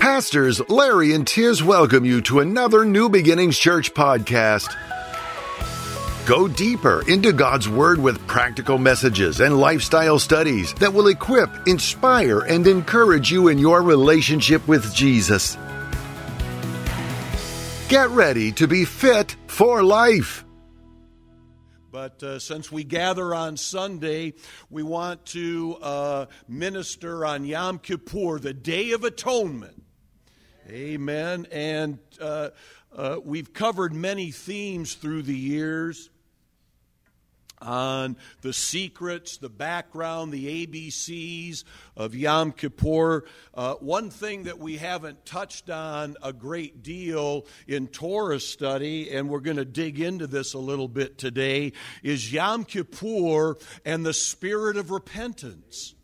Pastors Larry and Tiz welcome you to another New Beginnings Church podcast. Go deeper into God's Word with practical messages and lifestyle studies that will equip, inspire, and encourage you in your relationship with Jesus. Get ready to be fit for life. But uh, since we gather on Sunday, we want to uh, minister on Yom Kippur, the Day of Atonement. Amen. And uh, uh, we've covered many themes through the years on the secrets, the background, the ABCs of Yom Kippur. Uh, one thing that we haven't touched on a great deal in Torah study, and we're going to dig into this a little bit today, is Yom Kippur and the spirit of repentance.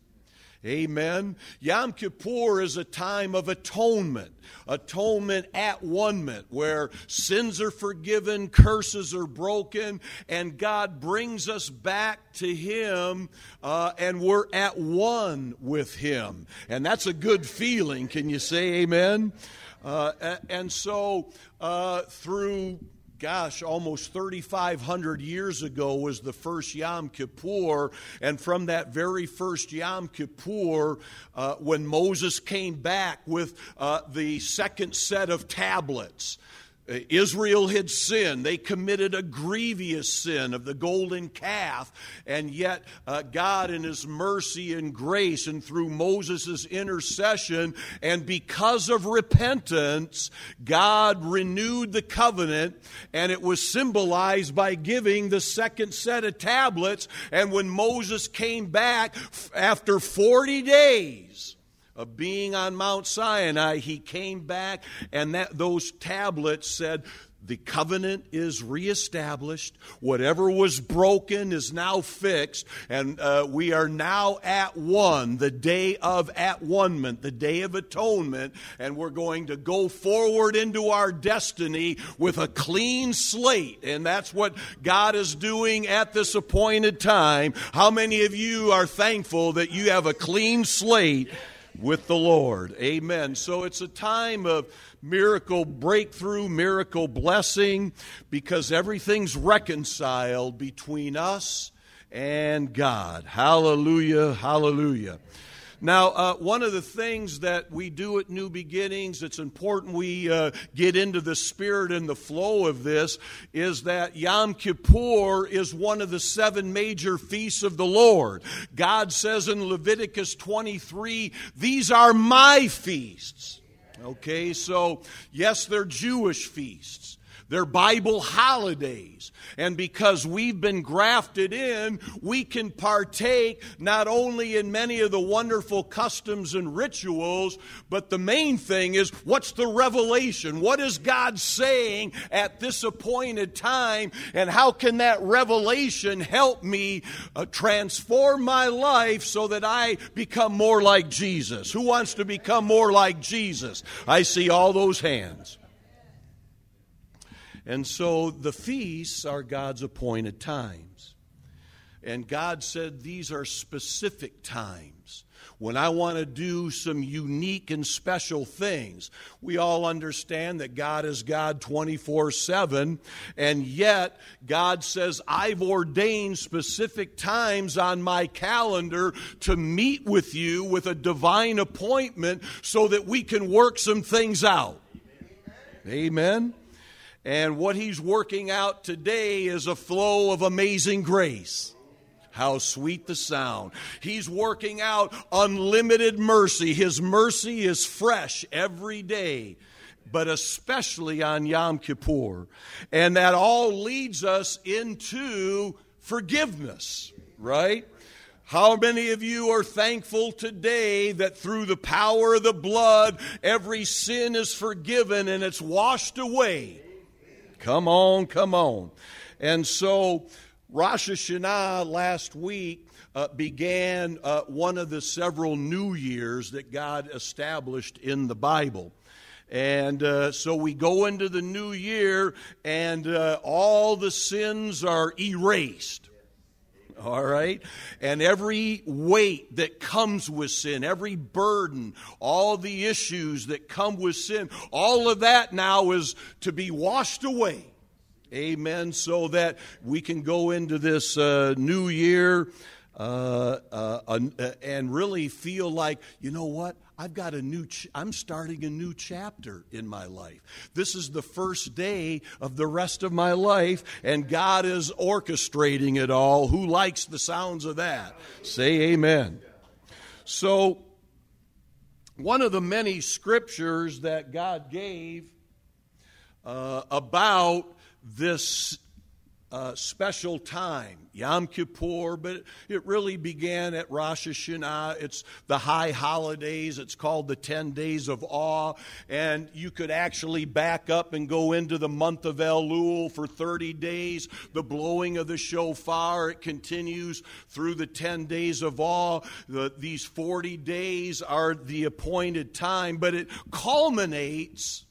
Amen. Yom Kippur is a time of atonement, atonement at one where sins are forgiven, curses are broken, and God brings us back to Him, uh, and we're at one with Him. And that's a good feeling. Can you say amen? Uh, and so, uh, through gosh, almost 3,500 years ago was the first Yom Kippur. And from that very first Yom Kippur, uh, when Moses came back with uh, the second set of tablets, Israel had sinned. They committed a grievous sin of the golden calf. And yet, uh, God, in His mercy and grace, and through Moses' intercession, and because of repentance, God renewed the covenant, and it was symbolized by giving the second set of tablets. And when Moses came back after 40 days, of being on Mount Sinai, he came back, and that those tablets said, the covenant is reestablished. Whatever was broken is now fixed, and uh, we are now at one, the day of at one the day of atonement, and we're going to go forward into our destiny with a clean slate, and that's what God is doing at this appointed time. How many of you are thankful that you have a clean slate? With the Lord. Amen. So it's a time of miracle breakthrough, miracle blessing, because everything's reconciled between us and God. Hallelujah, hallelujah. Now, uh, one of the things that we do at New Beginnings, it's important we uh, get into the spirit and the flow of this, is that Yom Kippur is one of the seven major feasts of the Lord. God says in Leviticus 23, These are my feasts. Okay, so yes, they're Jewish feasts. They're Bible holidays. And because we've been grafted in, we can partake not only in many of the wonderful customs and rituals, but the main thing is what's the revelation? What is God saying at this appointed time? And how can that revelation help me uh, transform my life so that I become more like Jesus? Who wants to become more like Jesus? I see all those hands. And so the feasts are God's appointed times. And God said these are specific times when I want to do some unique and special things. We all understand that God is God 24 7, and yet God says, I've ordained specific times on my calendar to meet with you with a divine appointment so that we can work some things out. Amen. And what he's working out today is a flow of amazing grace. How sweet the sound. He's working out unlimited mercy. His mercy is fresh every day, but especially on Yom Kippur. And that all leads us into forgiveness, right? How many of you are thankful today that through the power of the blood, every sin is forgiven and it's washed away? Come on, come on. And so, Rosh Hashanah last week uh, began uh, one of the several New Years that God established in the Bible. And uh, so we go into the new year, and uh, all the sins are erased. All right? And every weight that comes with sin, every burden, all the issues that come with sin, all of that now is to be washed away. Amen. So that we can go into this uh, new year uh, uh, uh, and really feel like, you know what? I've got a new, ch- I'm starting a new chapter in my life. This is the first day of the rest of my life, and God is orchestrating it all. Who likes the sounds of that? Say amen. So, one of the many scriptures that God gave uh, about this uh, special time, Yom Kippur, but it really began at Rosh Hashanah. It's the high holidays. It's called the 10 days of awe. And you could actually back up and go into the month of Elul for 30 days. The blowing of the shofar, it continues through the 10 days of awe. The, these 40 days are the appointed time, but it culminates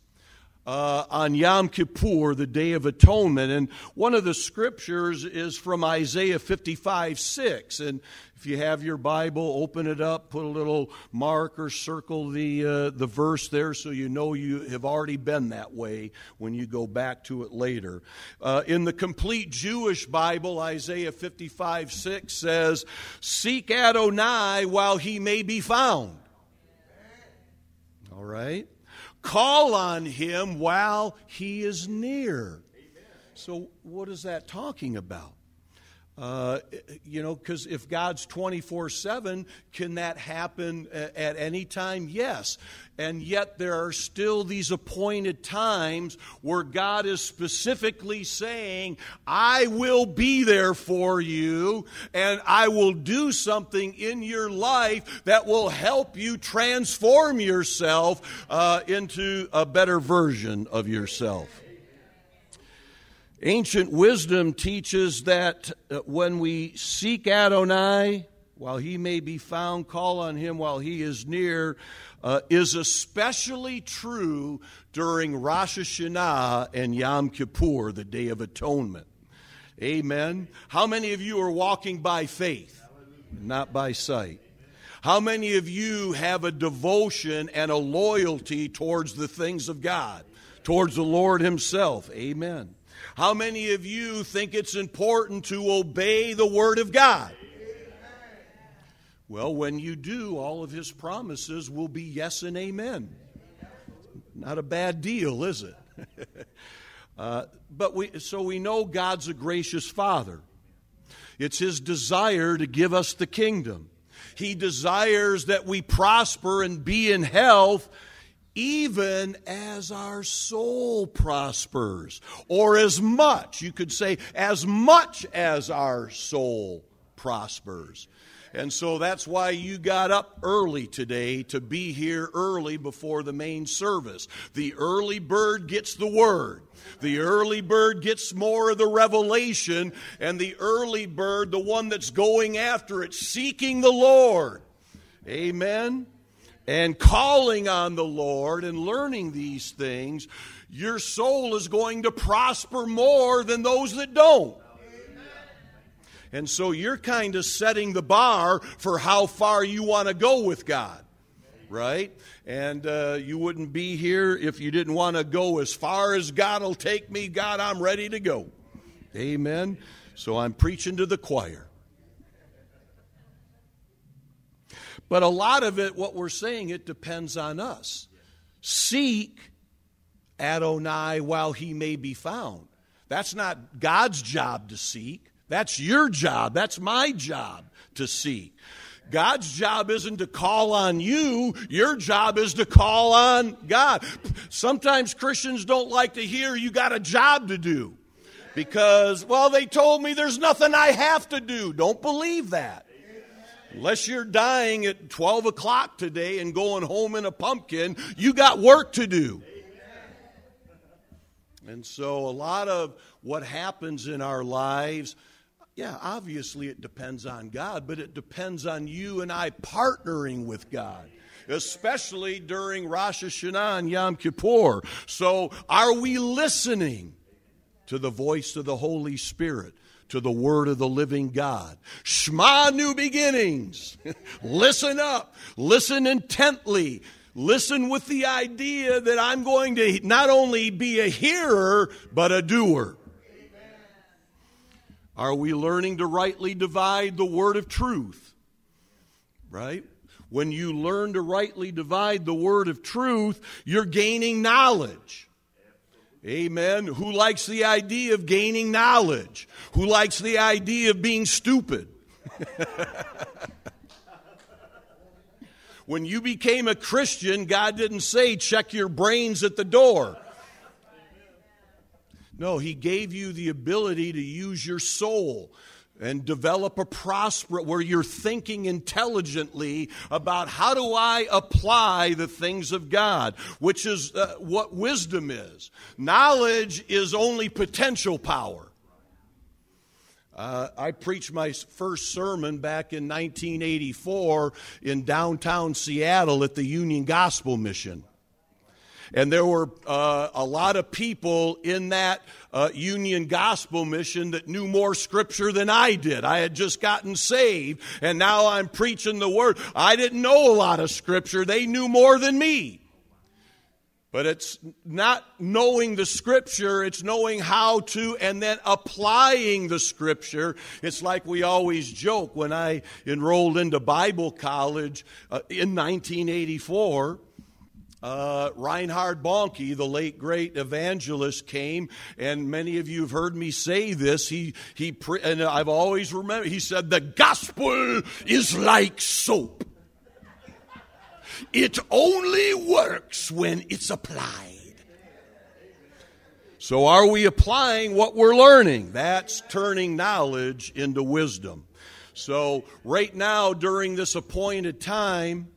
uh, on Yom Kippur, the Day of Atonement. And one of the scriptures is from Isaiah 55 6. And if you have your Bible, open it up, put a little mark or circle the, uh, the verse there so you know you have already been that way when you go back to it later. Uh, in the complete Jewish Bible, Isaiah 55 6 says, Seek Adonai while he may be found. All right? Call on him while he is near. Amen. So, what is that talking about? Uh, you know, because if God's 24 7, can that happen at any time? Yes. And yet there are still these appointed times where God is specifically saying, I will be there for you and I will do something in your life that will help you transform yourself uh, into a better version of yourself. Ancient wisdom teaches that uh, when we seek Adonai, while he may be found, call on him while he is near, uh, is especially true during Rosh Hashanah and Yom Kippur, the Day of Atonement. Amen. How many of you are walking by faith, not by sight? How many of you have a devotion and a loyalty towards the things of God, towards the Lord Himself? Amen. How many of you think it's important to obey the Word of God? Well, when you do, all of His promises will be yes and amen. Not a bad deal, is it? uh, but we, so we know God's a gracious Father. It's His desire to give us the kingdom. He desires that we prosper and be in health even as our soul prospers, or as much, you could say, as much as our soul prospers. And so that's why you got up early today to be here early before the main service. The early bird gets the word. The early bird gets more of the revelation, and the early bird, the one that's going after it, seeking the Lord. Amen and calling on the Lord and learning these things, your soul is going to prosper more than those that don't. And so you're kind of setting the bar for how far you want to go with God, right? And uh, you wouldn't be here if you didn't want to go as far as God will take me. God, I'm ready to go. Amen. So I'm preaching to the choir. But a lot of it, what we're saying, it depends on us. Seek Adonai while he may be found. That's not God's job to seek. That's your job. That's my job to seek. God's job isn't to call on you, your job is to call on God. Sometimes Christians don't like to hear you got a job to do because, well, they told me there's nothing I have to do. Don't believe that. Unless you're dying at 12 o'clock today and going home in a pumpkin, you got work to do. And so, a lot of what happens in our lives, yeah, obviously it depends on God, but it depends on you and I partnering with God especially during Rosh Hashanah and Yom Kippur. So, are we listening to the voice of the Holy Spirit? To the word of the living God. Shema new beginnings. Listen up. Listen intently. Listen with the idea that I'm going to not only be a hearer, but a doer. Are we learning to rightly divide the word of truth? Right? When you learn to rightly divide the word of truth, you're gaining knowledge. Amen. Who likes the idea of gaining knowledge? Who likes the idea of being stupid? when you became a Christian, God didn't say, check your brains at the door. No, He gave you the ability to use your soul and develop a prosper where you're thinking intelligently about how do I apply the things of God, which is uh, what wisdom is. Knowledge is only potential power. Uh, I preached my first sermon back in 1984 in downtown Seattle at the Union Gospel Mission. And there were uh, a lot of people in that uh, Union Gospel Mission that knew more Scripture than I did. I had just gotten saved, and now I'm preaching the Word. I didn't know a lot of Scripture, they knew more than me. But it's not knowing the scripture, it's knowing how to and then applying the scripture. It's like we always joke when I enrolled into Bible college uh, in 1984 uh, Reinhard Bonnke, the late great evangelist, came, and many of you have heard me say this. He, he, pre- and I've always remembered, he said, The gospel is like soap. It only works when it's applied. So, are we applying what we're learning? That's turning knowledge into wisdom. So, right now, during this appointed time,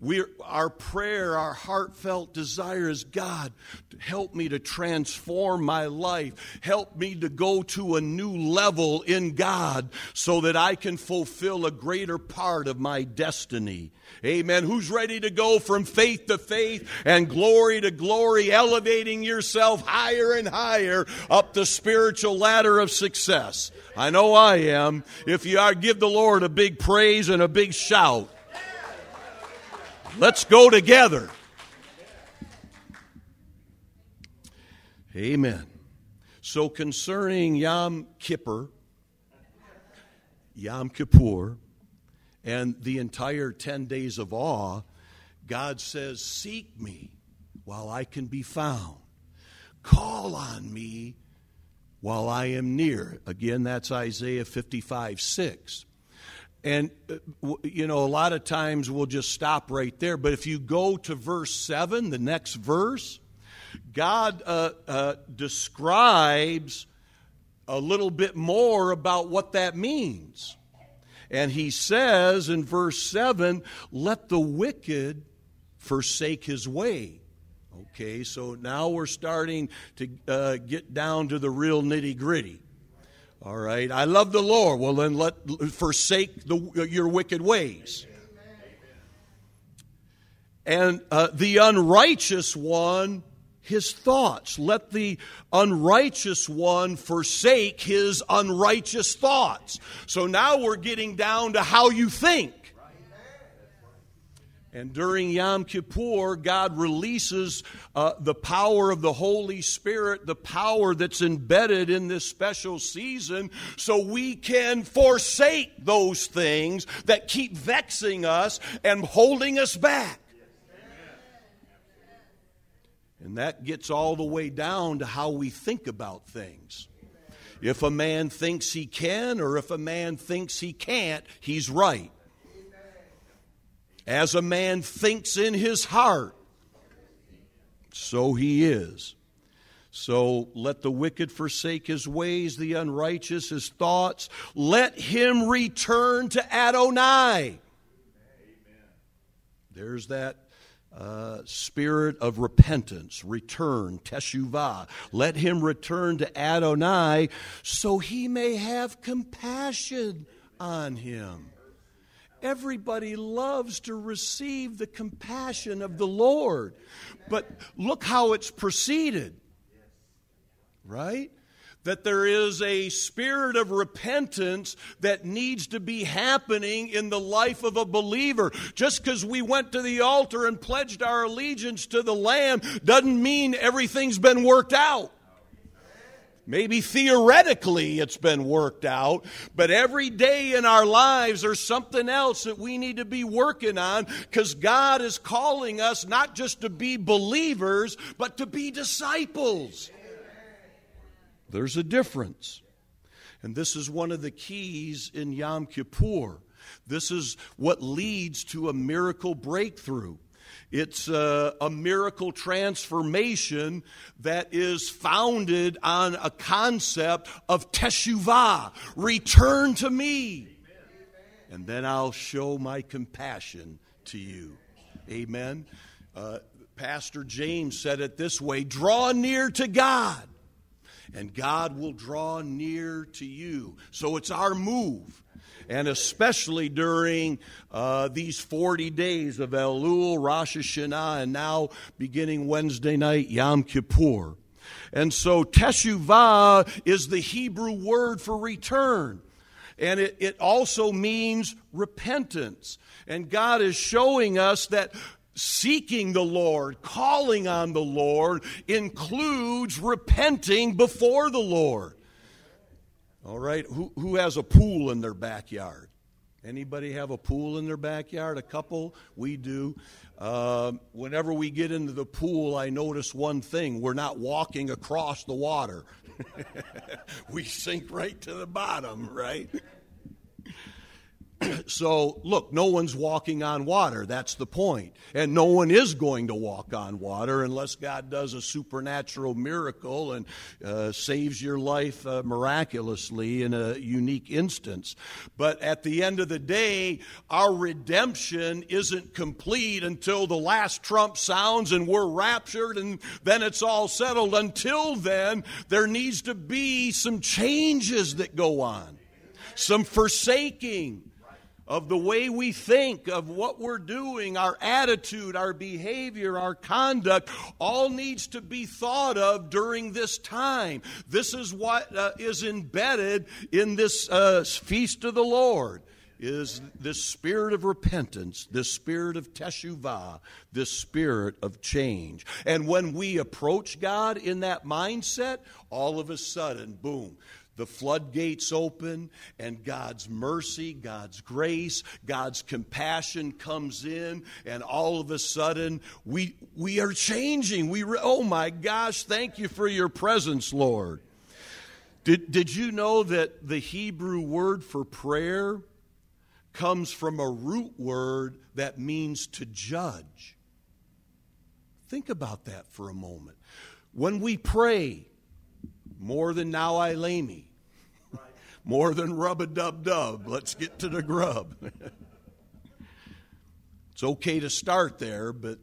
we our prayer, our heartfelt desire is God, help me to transform my life. Help me to go to a new level in God so that I can fulfill a greater part of my destiny. Amen. Who's ready to go from faith to faith and glory to glory, elevating yourself higher and higher up the spiritual ladder of success? I know I am. If you are, give the Lord a big praise and a big shout. Let's go together. Amen. So concerning Yom Kippur, Yom Kippur, and the entire 10 days of awe, God says, Seek me while I can be found. Call on me while I am near. Again, that's Isaiah 55 6. And, uh, you know, a lot of times we'll just stop right there. But if you go to verse 7, the next verse, God uh, uh, describes a little bit more about what that means. And he says in verse 7 let the wicked forsake his way. Okay, so now we're starting to uh, get down to the real nitty gritty. All right. I love the Lord. Well, then let forsake the, your wicked ways. And uh, the unrighteous one, his thoughts. Let the unrighteous one forsake his unrighteous thoughts. So now we're getting down to how you think. And during Yom Kippur, God releases uh, the power of the Holy Spirit, the power that's embedded in this special season, so we can forsake those things that keep vexing us and holding us back. And that gets all the way down to how we think about things. If a man thinks he can, or if a man thinks he can't, he's right as a man thinks in his heart, so he is. So let the wicked forsake his ways, the unrighteous his thoughts. Let him return to Adonai. Amen. There's that uh, spirit of repentance, return, teshuvah. Let him return to Adonai so he may have compassion on him. Everybody loves to receive the compassion of the Lord. But look how it's proceeded. Right? that there is a spirit of repentance that needs to be happening in the life of a believer. Just because we went to the altar and pledged our allegiance to the Lamb doesn't mean everything's been worked out. Maybe theoretically it's been worked out, but every day in our lives there's something else that we need to be working on because God is calling us not just to be believers, but to be disciples. There's a difference. And this is one of the keys in Yom Kippur. This is what leads to a miracle breakthrough. It's a, a, miracle transformation that is founded on a concept of teshuvah, return to me. And then I'll show my compassion to you. Amen. Uh, Pastor James said it this way draw near to God, and God will draw near to you. So it's our move and especially during uh, these 40 days of Elul, Rosh Hashanah, and now beginning Wednesday night, Yom Kippur. And so teshuvah is the Hebrew word for return. And it, it also means repentance. And God is showing us that seeking the Lord, calling on the Lord, includes repenting before the Lord. All right, who, who has a pool in their backyard? Anybody have a pool in their backyard? A couple? We do. Uh, whenever we get into the pool, I notice one thing we're not walking across the water. we sink right to the bottom, right? so, look, no one's walking on water. That's the point. And no one is going to walk on water unless God does a supernatural miracle and uh, saves your life uh, miraculously in a unique instance. But at the end of the day, our redemption isn't complete until the last trump sounds and we're raptured and then it's all settled. Until then, there needs to be some changes that go on, some forsaking of the way we think, of what we're doing, our attitude, our behavior, our conduct, all needs to be thought of during this time. This is what uh, is embedded in this uh, feast of the Lord. Is this spirit of repentance, this spirit of teshuvah, this spirit of change. And when we approach God in that mindset, all of a sudden, boom, the floodgates open and God's mercy, God's grace, God's compassion comes in and all of a sudden we we are changing. We re- oh my gosh, thank you for your presence, Lord. Did did you know that the Hebrew word for prayer comes from a root word that means to judge? Think about that for a moment. When we pray, more than now I lay me more than rub a dub dub. Let's get to the grub. it's okay to start there, but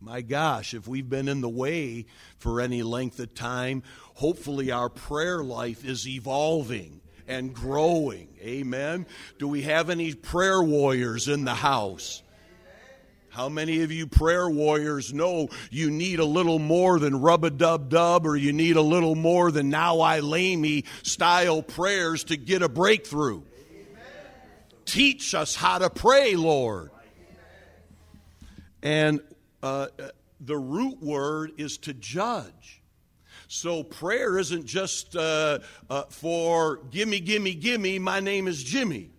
my gosh, if we've been in the way for any length of time, hopefully our prayer life is evolving and growing. Amen. Do we have any prayer warriors in the house? How many of you prayer warriors know you need a little more than rub a dub dub or you need a little more than now I lay me style prayers to get a breakthrough? Teach us how to pray, Lord. And uh, the root word is to judge. So prayer isn't just uh, uh, for gimme, gimme, gimme, my name is Jimmy.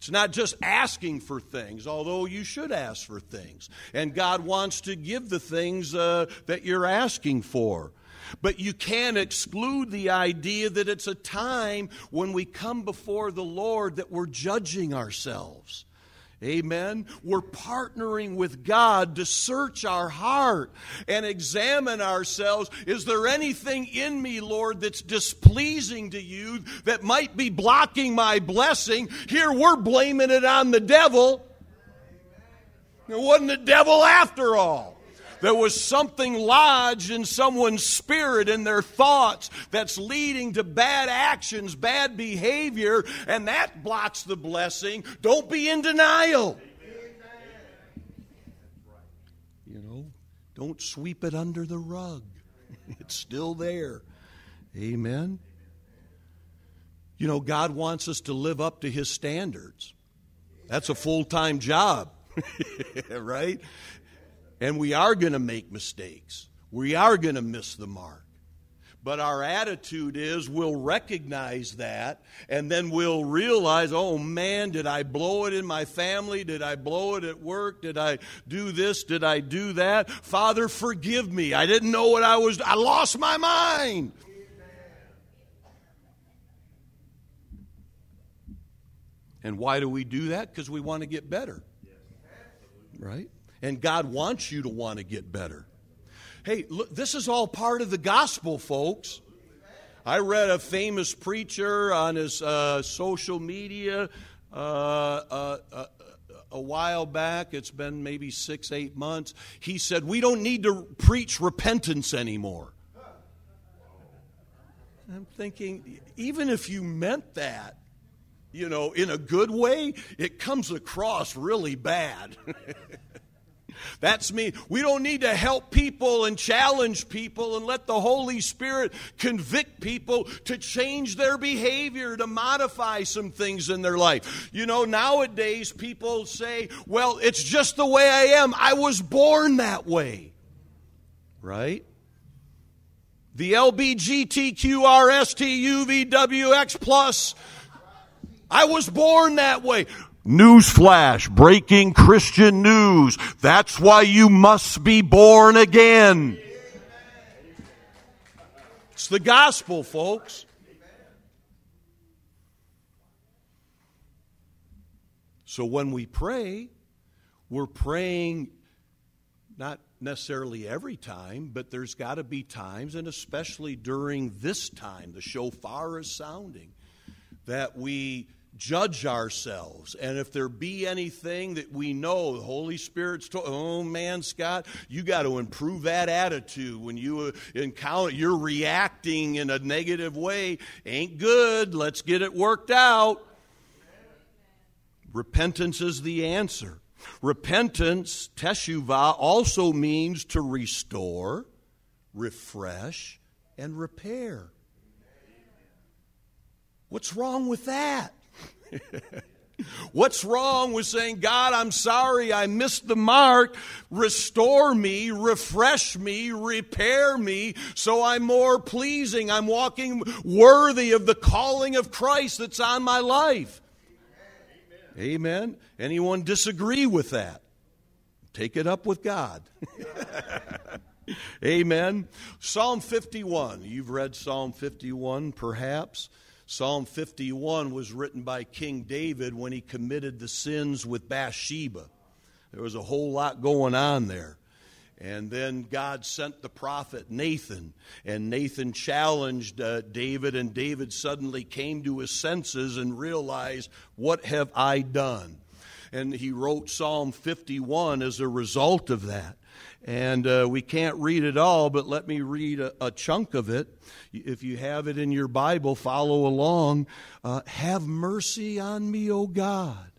It's not just asking for things, although you should ask for things. And God wants to give the things uh, that you're asking for. But you can't exclude the idea that it's a time when we come before the Lord that we're judging ourselves. Amen. We're partnering with God to search our heart and examine ourselves. Is there anything in me, Lord, that's displeasing to you that might be blocking my blessing? Here we're blaming it on the devil. It wasn't the devil after all. There was something lodged in someone's spirit and their thoughts that's leading to bad actions, bad behavior, and that blocks the blessing. Don't be in denial. You know, don't sweep it under the rug. It's still there. Amen. You know, God wants us to live up to His standards. That's a full time job, right? And we are going to make mistakes. We are going to miss the mark. But our attitude is we'll recognize that and then we'll realize, oh man, did I blow it in my family? Did I blow it at work? Did I do this? Did I do that? Father, forgive me. I didn't know what I was, I lost my mind. And why do we do that? Because we want to get better. Right? And God wants you to want to get better. Hey, look, this is all part of the gospel, folks. I read a famous preacher on his uh, social media uh, uh, uh, a while back. It's been maybe six, eight months. He said, We don't need to preach repentance anymore. I'm thinking, even if you meant that, you know, in a good way, it comes across really bad. That's me. We don't need to help people and challenge people and let the Holy Spirit convict people to change their behavior, to modify some things in their life. You know, nowadays people say, well, it's just the way I am. I was born that way. Right? The LBGTQRSTUVWX plus. I was born that way. Newsflash, breaking Christian news. That's why you must be born again. It's the gospel, folks. So when we pray, we're praying not necessarily every time, but there's got to be times, and especially during this time, the shofar is sounding, that we judge ourselves. And if there be anything that we know, the Holy Spirit's told, oh man, Scott, you got to improve that attitude when you uh, encounter, you're reacting in a negative way. Ain't good. Let's get it worked out. Repentance is the answer. Repentance, teshuvah, also means to restore, refresh, and repair. What's wrong with that? What's wrong with saying, God, I'm sorry, I missed the mark. Restore me, refresh me, repair me so I'm more pleasing. I'm walking worthy of the calling of Christ that's on my life. Amen. Amen. Anyone disagree with that? Take it up with God. Amen. Psalm 51. You've read Psalm 51, perhaps. Psalm 51 was written by King David when he committed the sins with Bathsheba. There was a whole lot going on there. And then God sent the prophet Nathan, and Nathan challenged uh, David, and David suddenly came to his senses and realized, What have I done? And he wrote Psalm 51 as a result of that. And uh, we can't read it all, but let me read a, a, chunk of it. If you have it in your Bible, follow along. Uh, have mercy on me, O God,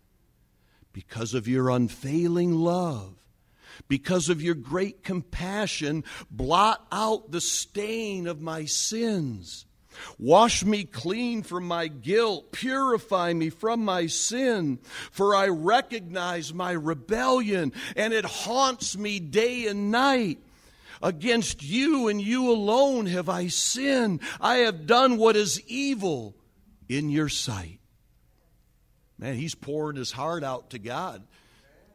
because of your unfailing love. Because of your great compassion, blot out the stain of my sins Wash me clean from my guilt. Purify me from my sin. For I recognize my rebellion, and it haunts me day and night. Against you and you alone have I sinned. I have done what is evil in your sight. Man, he's pouring his heart out to God.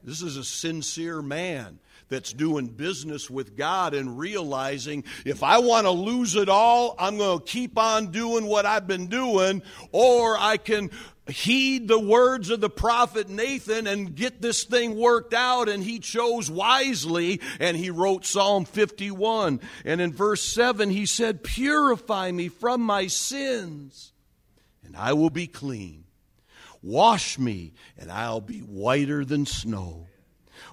This is a sincere man that's doing business with God and realizing if I want to lose it all, I'm going to keep on doing what I've been doing, or I can heed the words of the prophet Nathan and get this thing worked out. And he chose wisely and he wrote Psalm 51. And in verse 7, he said, Purify me from my sins, and I will be clean. Wash me, and I'll be whiter than snow.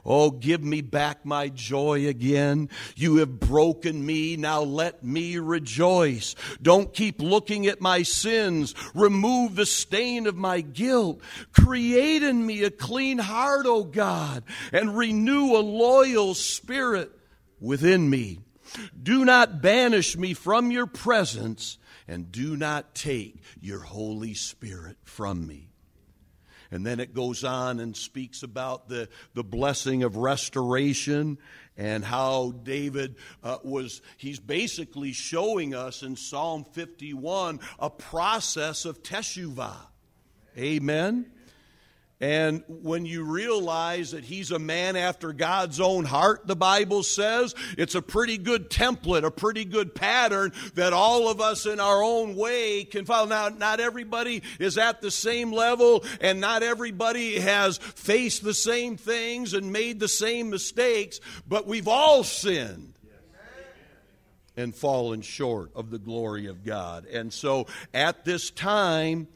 Oh, give me back my joy again. You have broken me. Now let me rejoice. Don't keep looking at my sins. Remove the stain of my guilt. Create in me a clean heart, O God, and renew a loyal spirit within me. Do not banish me from your presence and do not take your Holy Spirit from me. And then it goes on and speaks about the, the blessing of restoration and how David uh, was, he's basically showing us in Psalm 51 a process of teshuvah. Amen. And when you realize that he's a man after God's own heart, the Bible says, it's a pretty good template, a pretty good pattern that all of us in our own way can follow. Now, not everybody is at the same level, and not everybody has faced the same things and made the same mistakes, but we've all sinned and fallen short of the glory of God. And so at this time,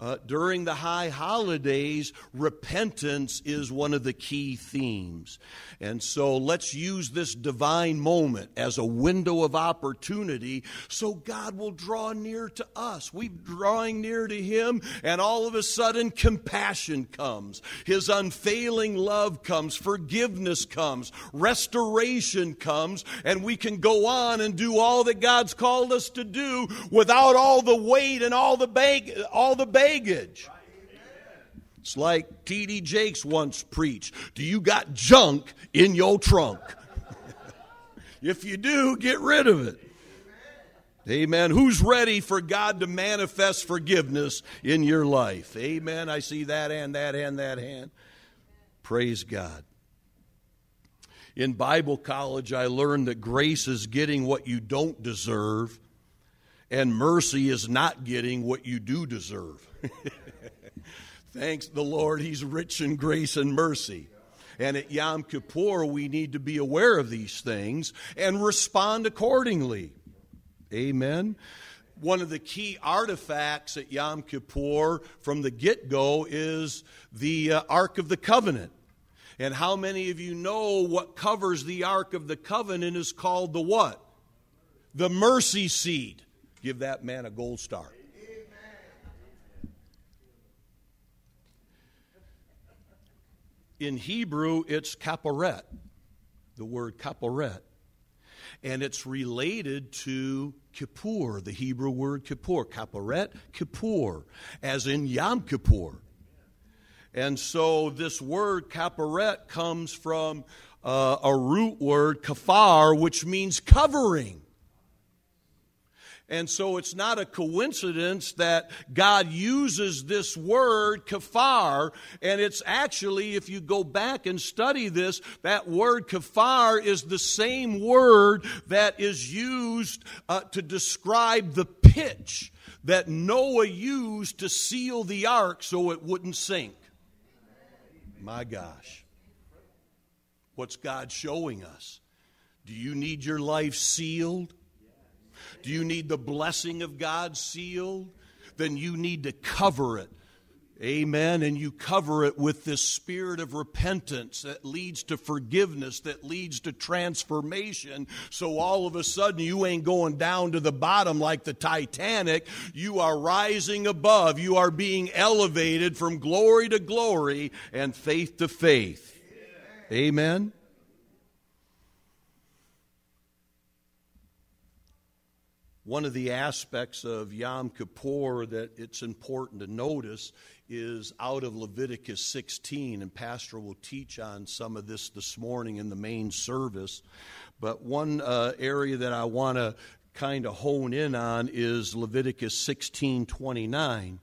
uh, during the high holidays, repentance is one of the key themes. And so let's use this divine moment as a window of opportunity so God will draw near to us. We're drawing near to Him, and all of a sudden, compassion comes. His unfailing love comes, forgiveness comes, restoration comes, and we can go on and do all that God's called us to do without all the weight and all the bag, all the baggage. It's like T.D. Jakes once preached Do you got junk in your trunk? if you do, get rid of it. Amen. Who's ready for God to manifest forgiveness in your life? Amen. I see that hand, that hand, that hand. Praise God. In Bible college, I learned that grace is getting what you don't deserve, and mercy is not getting what you do deserve. Thanks the Lord, He's rich in grace and mercy. And at Yom Kippur, we need to be aware of these things and respond accordingly. Amen. One of the key artifacts at Yom Kippur from the get go is the uh, Ark of the Covenant. And how many of you know what covers the Ark of the Covenant is called the what? The mercy seat. Give that man a gold star. In Hebrew, it's kaporet, the word kaporet. And it's related to Kippur, the Hebrew word Kippur. Kaporet, Kippur, as in Yom Kippur. And so this word kaporet comes from uh, a root word, kafar, which means covering. And so it's not a coincidence that God uses this word kafar. And it's actually, if you go back and study this, that word kafar is the same word that is used uh, to describe the pitch that Noah used to seal the ark so it wouldn't sink. My gosh. What's God showing us? Do you need your life sealed? Do you need the blessing of God sealed? Then you need to cover it. Amen. And you cover it with this spirit of repentance that leads to forgiveness, that leads to transformation. So all of a sudden, you ain't going down to the bottom like the Titanic. You are rising above. You are being elevated from glory to glory and faith to faith. Amen. One of the aspects of Yom Kippur that it's important to notice is out of Leviticus 16, and Pastor will teach on some of this this morning in the main service. But one uh, area that I want to kind of hone in on is Leviticus 16 29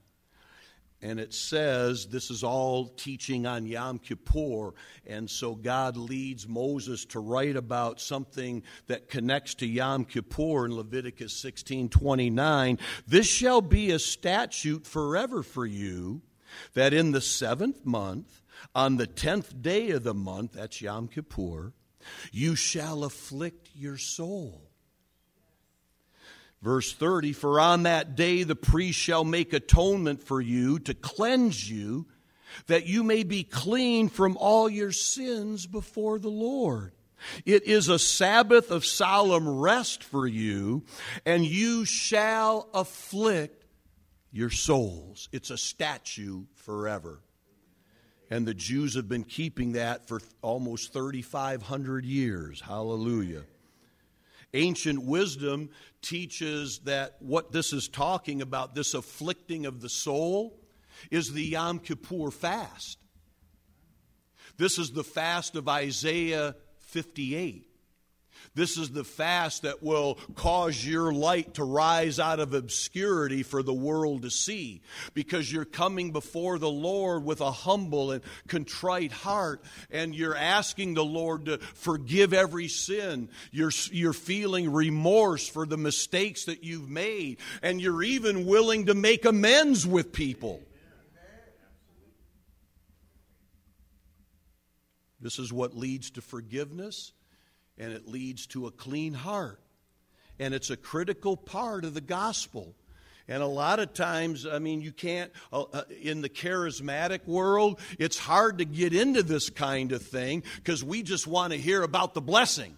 and it says this is all teaching on Yom Kippur. And so God leads Moses to write about something that connects to Yom Kippur in Leviticus 16 29. This shall be a statute forever for you, that in the seventh month, on the tenth day of the month, that's Yom Kippur, you shall afflict your soul Verse 30 For on that day the priest shall make atonement for you to cleanse you, that you may be clean from all your sins before the Lord. It is a Sabbath of solemn rest for you, and you shall afflict your souls. It's a statute forever. And the Jews have been keeping that for almost 3,500 years. Hallelujah. Ancient wisdom teaches that what this is talking about, this afflicting of the soul, is the Yom Kippur fast. This is the fast of Isaiah 58. This is the fast that will cause your light to rise out of obscurity for the world to see because you're coming before the Lord with a humble and contrite heart and you're asking the Lord to forgive every sin. You're, you're feeling remorse for the mistakes that you've made and you're even willing to make amends with people. This is what leads to forgiveness and it leads to a clean heart. And it's a critical part of the gospel. And a lot of times, I mean, you can't, uh, uh in the charismatic world, it's hard to get into this kind of thing because we just want to hear about the blessing.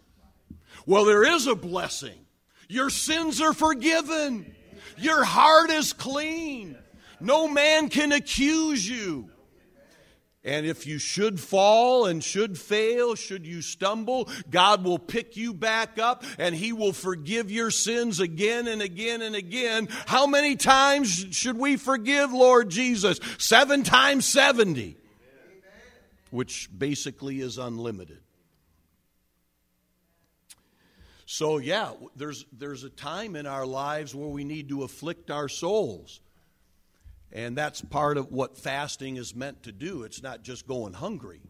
Well, there is a blessing. Your sins are forgiven, your heart is clean. No man can accuse you. And if you should fall and should fail, should you stumble, God will pick you back up and He will forgive your sins again and again and again. How many times should we forgive, Lord Jesus? Seven times 70, which basically is unlimited. So, yeah, there's, there's a time in our lives where we need to afflict our souls. And that's part of what fasting is meant to do. It's not just going hungry.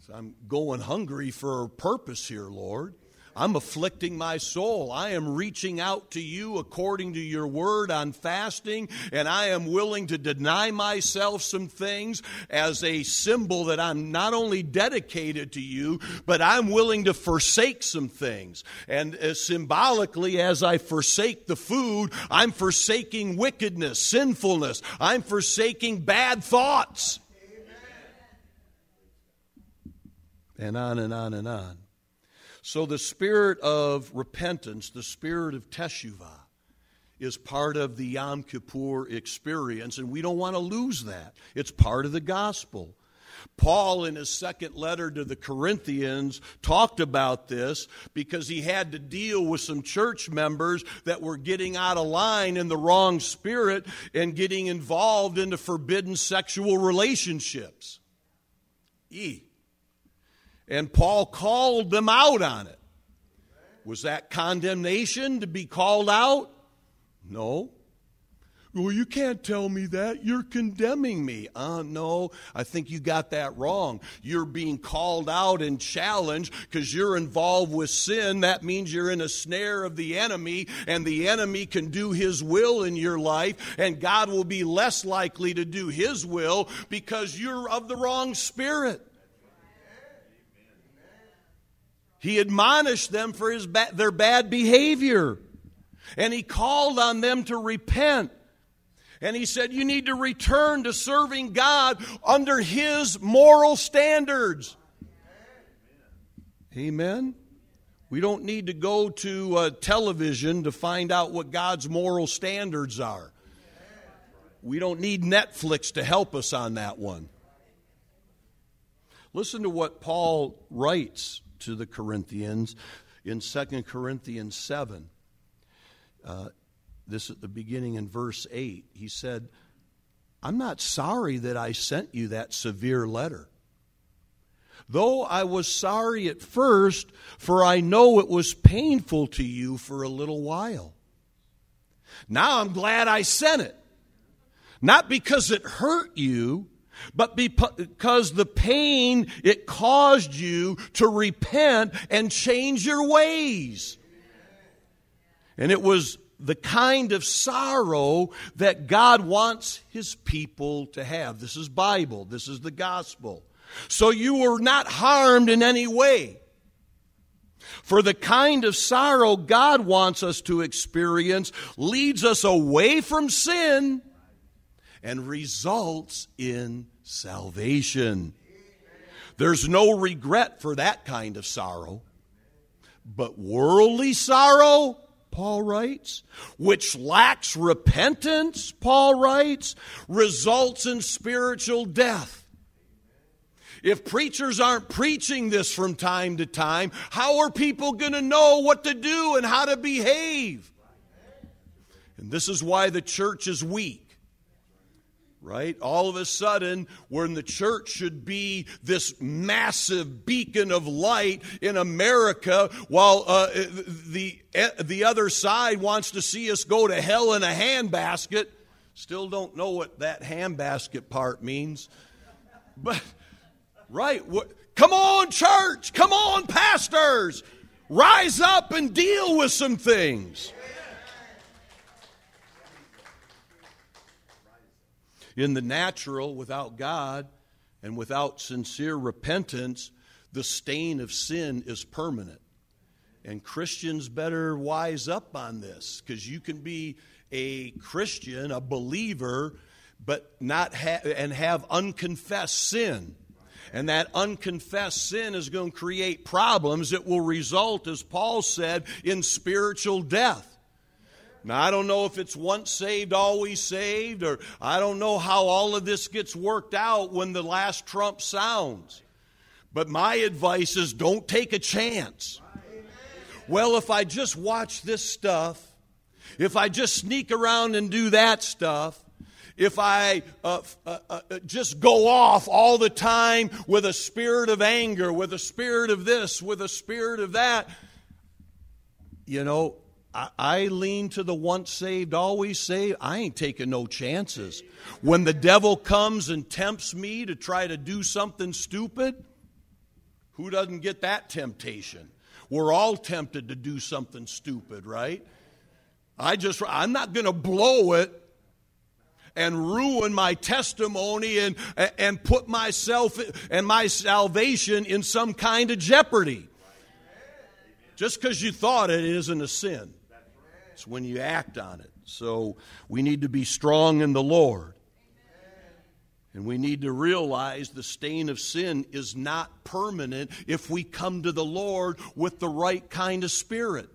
So I'm going hungry for a purpose here, Lord. I'm afflicting my soul. I am reaching out to you according to your word on fasting, and I am willing to deny myself some things as a symbol that I'm not only dedicated to you, but I'm willing to forsake some things. And uh, symbolically, as I forsake the food, I'm forsaking wickedness, sinfulness, I'm forsaking bad thoughts. Amen. And on and on and on. So the spirit of repentance, the spirit of teshuvah, is part of the Yom Kippur experience, and we don't want to lose that. It's part of the gospel. Paul, in his second letter to the Corinthians, talked about this because he had to deal with some church members that were getting out of line in the wrong spirit and getting involved into forbidden sexual relationships. E. And Paul called them out on it. Was that condemnation to be called out? No. Well, you can't tell me that. You're condemning me. Uh, no, I think you got that wrong. You're being called out and challenged because you're involved with sin. That means you're in a snare of the enemy, and the enemy can do his will in your life, and God will be less likely to do his will because you're of the wrong spirit. He admonished them for his ba- their bad behavior. And he called on them to repent. And he said, You need to return to serving God under his moral standards. Amen. We don't need to go to uh, television to find out what God's moral standards are. We don't need Netflix to help us on that one. Listen to what Paul writes to the Corinthians in 2 Corinthians 7. Uh, this at the beginning in verse 8. He said, I'm not sorry that I sent you that severe letter. Though I was sorry at first, for I know it was painful to you for a little while. Now I'm glad I sent it. Not because it hurt you, but because the pain it caused you to repent and change your ways. And it was the kind of sorrow that God wants his people to have. This is Bible, this is the gospel. So you were not harmed in any way. For the kind of sorrow God wants us to experience leads us away from sin and results in salvation. There's no regret for that kind of sorrow. But worldly sorrow, Paul writes, which lacks repentance, Paul writes, results in spiritual death. If preachers aren't preaching this from time to time, how are people going to know what to do and how to behave? And this is why the church is weak. Right? All of a sudden, when the church should be this massive beacon of light in America, while uh, the, the other side wants to see us go to hell in a handbasket, still don't know what that handbasket part means. But Right. Come on, church. Come on, pastors. Rise up and deal with some things. In the natural, without God and without sincere repentance, the stain of sin is permanent. And Christians better wise up on this because you can be a Christian, a believer, but not ha- and have unconfessed sin. And that unconfessed sin is going to create problems that will result, as Paul said, in spiritual death. Now, I don't know if it's once saved, always saved, or I don't know how all of this gets worked out when the last trump sounds. But my advice is don't take a chance. Well, if I just watch this stuff, if I just sneak around and do that stuff, if I uh, uh, uh, just go off all the time with a spirit of anger, with a spirit of this, with a spirit of that, you know, I, lean to the once saved, always saved. I ain't taking no chances. When the devil comes and tempts me to try to do something stupid, who doesn't get that temptation? We're all tempted to do something stupid, right? I just, I'm not going to blow it and ruin my testimony and, and put myself and my salvation in some kind of jeopardy. Just because you thought it isn't a sin. It's when you act on it. So we need to be strong in the Lord. And we need to realize the stain of sin is not permanent if we come to the Lord with the right kind of spirit.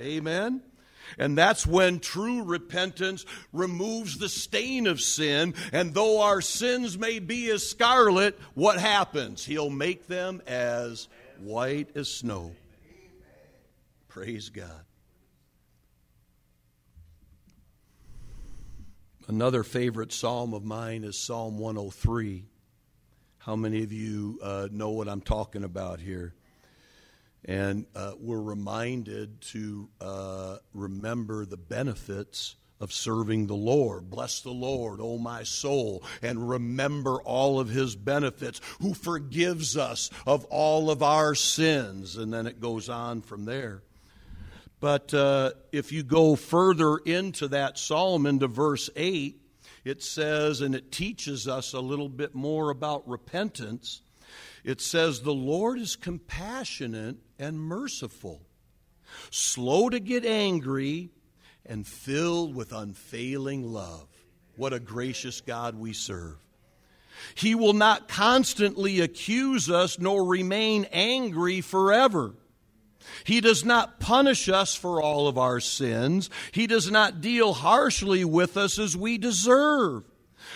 Amen? And that's when true repentance removes the stain of sin. And though our sins may be as scarlet, what happens? He'll make them as white as snow. Praise God. Another favorite psalm of mine is Psalm 103. How many of you uh, know what I'm talking about here? And uh, we're reminded to uh, remember the benefits of serving the Lord. Bless the Lord, O my soul, and remember all of his benefits, who forgives us of all of our sins. And then it goes on from there. But uh, if you go further into that psalm, into verse 8, it says, and it teaches us a little bit more about repentance. It says, The Lord is compassionate and merciful, slow to get angry, and filled with unfailing love. What a gracious God we serve. He will not constantly accuse us nor remain angry forever. He does not punish us for all of our sins. He does not deal harshly with us as we deserve.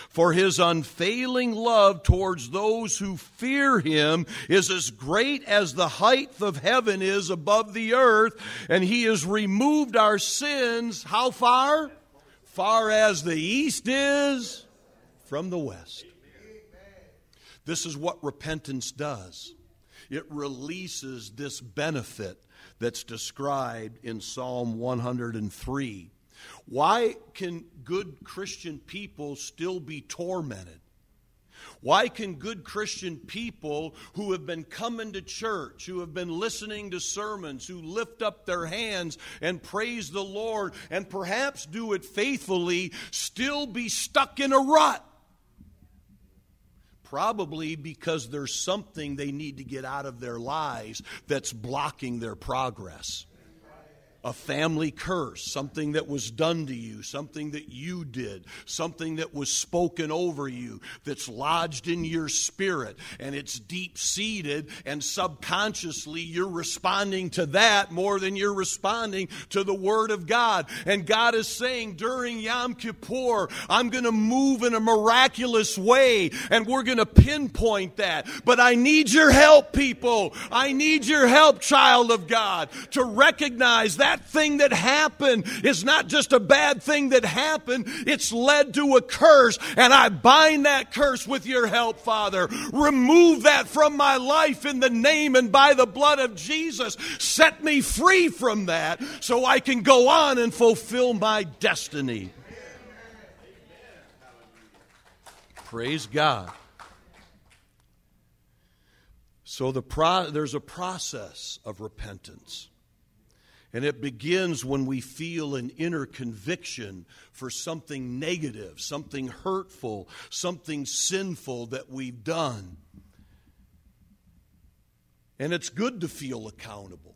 For his unfailing love towards those who fear him is as great as the height of heaven is above the earth, and he has removed our sins how far? Far as the east is from the west. This is what repentance does. It releases this benefit that's described in Psalm 103 why can good Christian people still be tormented? Why can good Christian people who have been coming to church, who have been listening to sermons, who lift up their hands and praise the Lord and perhaps do it faithfully, still be stuck in a rut? Probably because there's something they need to get out of their lives that's blocking their progress. A family curse, something that was done to you, something that you did, something that was spoken over you, that's lodged in your spirit, and it's deep seated, and subconsciously you're responding to that more than you're responding to the Word of God. And God is saying during Yom Kippur, I'm going to move in a miraculous way, and we're going to pinpoint that. But I need your help, people. I need your help, child of God, to recognize that that thing that happened is not just a bad thing that happened, it's led to a curse. And I bind that curse with your help, Father. Remove that from my life in the name and by the blood of Jesus. Set me free from that so I can go on and fulfill my destiny. Praise God. So the pro- there's a process of repentance. And it begins when we feel an inner conviction for something negative, something hurtful, something sinful that we've done. And it's good to feel accountable.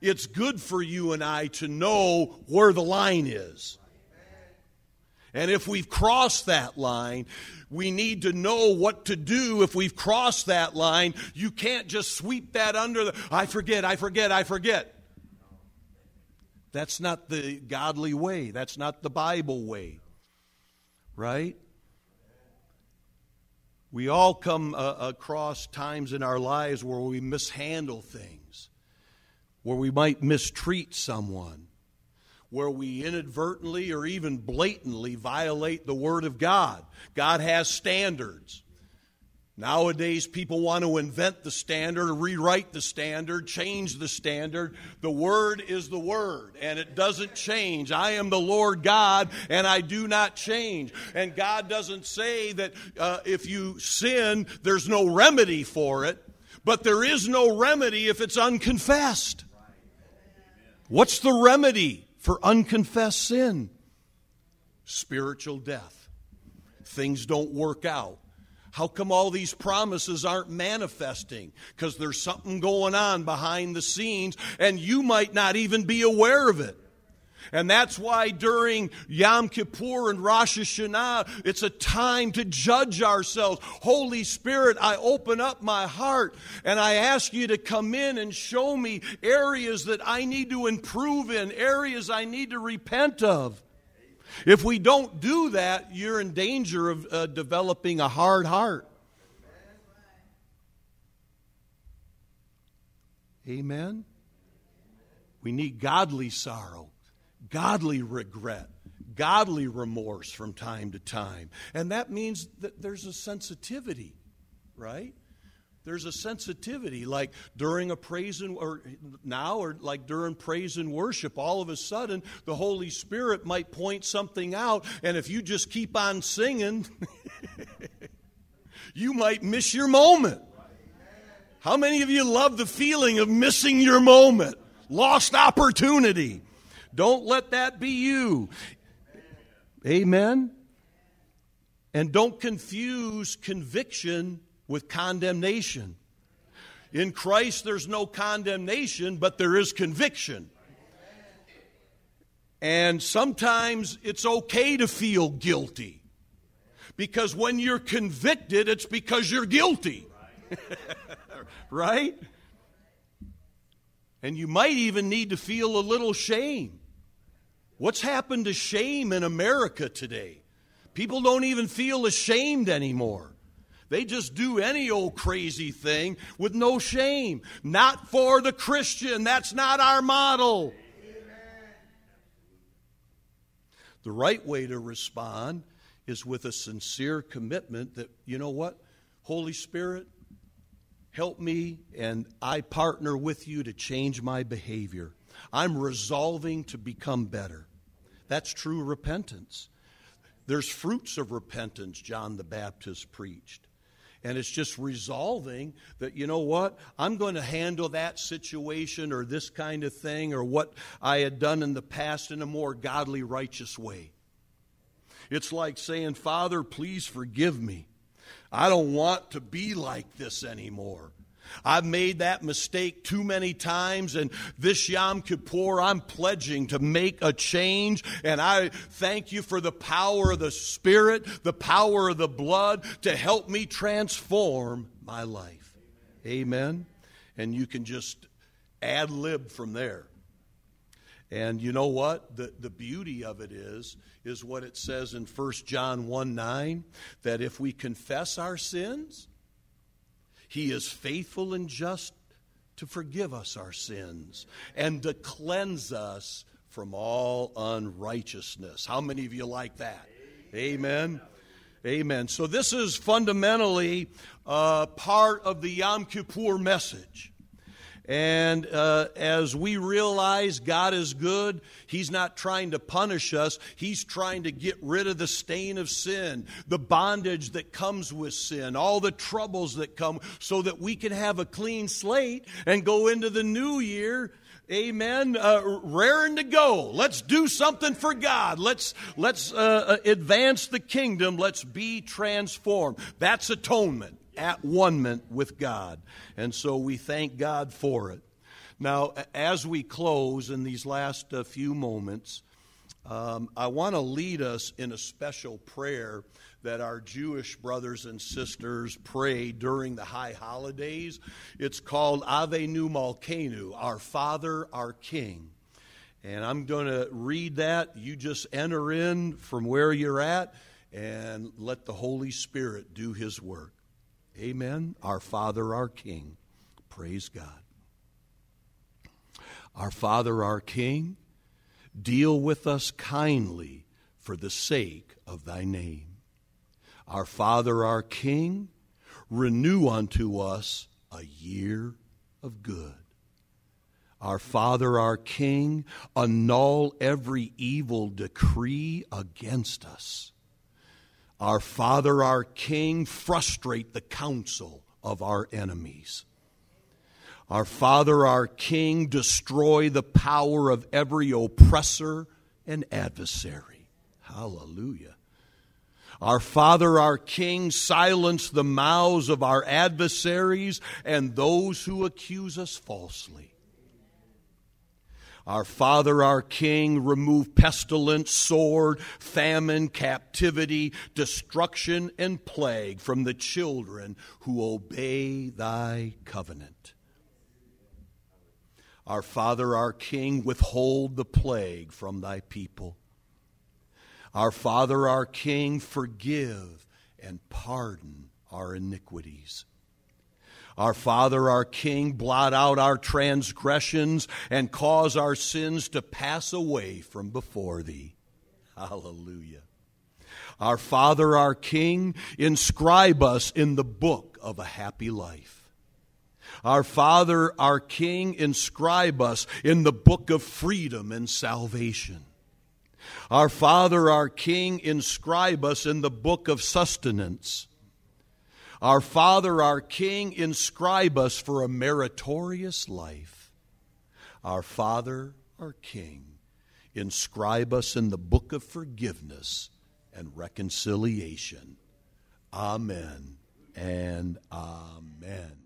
It's good for you and I to know where the line is. And if we've crossed that line, we need to know what to do if we've crossed that line. You can't just sweep that under the, I forget, I forget, I forget. That's not the godly way. That's not the Bible way. Right? We all come uh, across times in our lives where we mishandle things, where we might mistreat someone, where we inadvertently or even blatantly violate the Word of God. God has standards. Nowadays, people want to invent the standard, rewrite the standard, change the standard. The Word is the Word, and it doesn't change. I am the Lord God, and I do not change. And God doesn't say that uh, if you sin, there's no remedy for it, but there is no remedy if it's unconfessed. What's the remedy for unconfessed sin? Spiritual death. Things don't work out how come all these promises aren't manifesting? Because there's something going on behind the scenes, and you might not even be aware of it. And that's why during Yom Kippur and Rosh Hashanah, it's a time to judge ourselves. Holy Spirit, I open up my heart and I ask you to come in and show me areas that I need to improve in, areas I need to repent of. If we don't do that, you're in danger of uh, developing a hard heart. Amen? We need godly sorrow, godly regret, godly remorse from time to time. And that means that there's a sensitivity, right? There's a sensitivity, like during a praise and or now, or like during praise and worship. All of a sudden, the Holy Spirit might point something out, and if you just keep on singing, you might miss your moment. How many of you love the feeling of missing your moment, lost opportunity? Don't let that be you. Amen. And don't confuse conviction with condemnation. In Christ, there's no condemnation, but there is conviction. And sometimes it's okay to feel guilty. Because when you're convicted, it's because you're guilty. right? And you might even need to feel a little shame. What's happened to shame in America today? People don't even feel ashamed anymore. They just do any old crazy thing with no shame. Not for the Christian. That's not our model. The right way to respond is with a sincere commitment that, you know what, Holy Spirit, help me and I partner with you to change my behavior. I'm resolving to become better. That's true repentance. There's fruits of repentance, John the Baptist preached. And it's just resolving that, you know what, I'm going to handle that situation or this kind of thing or what I had done in the past in a more godly, righteous way. It's like saying, Father, please forgive me. I don't want to be like this anymore. I've made that mistake too many times, and this Yom Kippur, I'm pledging to make a change. And I thank you for the power of the Spirit, the power of the blood to help me transform my life. Amen. And you can just ad lib from there. And you know what? The, the beauty of it is, is what it says in 1 John 1 9, that if we confess our sins, he is faithful and just to forgive us our sins and to cleanse us from all unrighteousness. How many of you like that? Amen. Amen. So, this is fundamentally uh, part of the Yom Kippur message. And uh, as we realize God is good, He's not trying to punish us. He's trying to get rid of the stain of sin, the bondage that comes with sin, all the troubles that come, so that we can have a clean slate and go into the new year amen. Uh, raring to go. Let's do something for god. Let's let's uh, uh advance the kingdom. Let's be transformed. That's atonement at one with God. And so we thank God for it. Now, as we close in these last uh, few moments, um, I want to lead us in a special prayer that our Jewish brothers and sisters pray during the high holidays. It's called Ave Avinu Malkeinu, Our Father, Our King. And I'm going to read that. You just enter in from where you're at and let the Holy Spirit do His work. Amen. Our Father, our King. Praise God. Our Father, our King, deal with us kindly for the sake of thy name. Our Father, our King, renew unto us a year of good. Our Father, our King, annul every evil decree against us our Father, our King, frustrate the counsel of our enemies. Our Father, our King, destroy the power of every oppressor and adversary. Hallelujah. Our Father, our King, silence the mouths of our adversaries and those who accuse us falsely. Our Father, our King, remove pestilence, sword, famine, captivity, destruction, and plague from the children who obey thy covenant. Our Father, our King, withhold the plague from thy people. Our Father, our King, forgive and pardon our iniquities. Our Father, our King, blot out our transgressions and cause our sins to pass away from before thee. Hallelujah. Our Father, our King, inscribe us in the book of a happy life. Our Father, our King, inscribe us in the book of freedom and salvation. Our Father, our King, inscribe us in the book of sustenance. Our Father, our King, inscribe us for a meritorious life. Our Father, our King, inscribe us in the book of forgiveness and reconciliation. Amen and amen.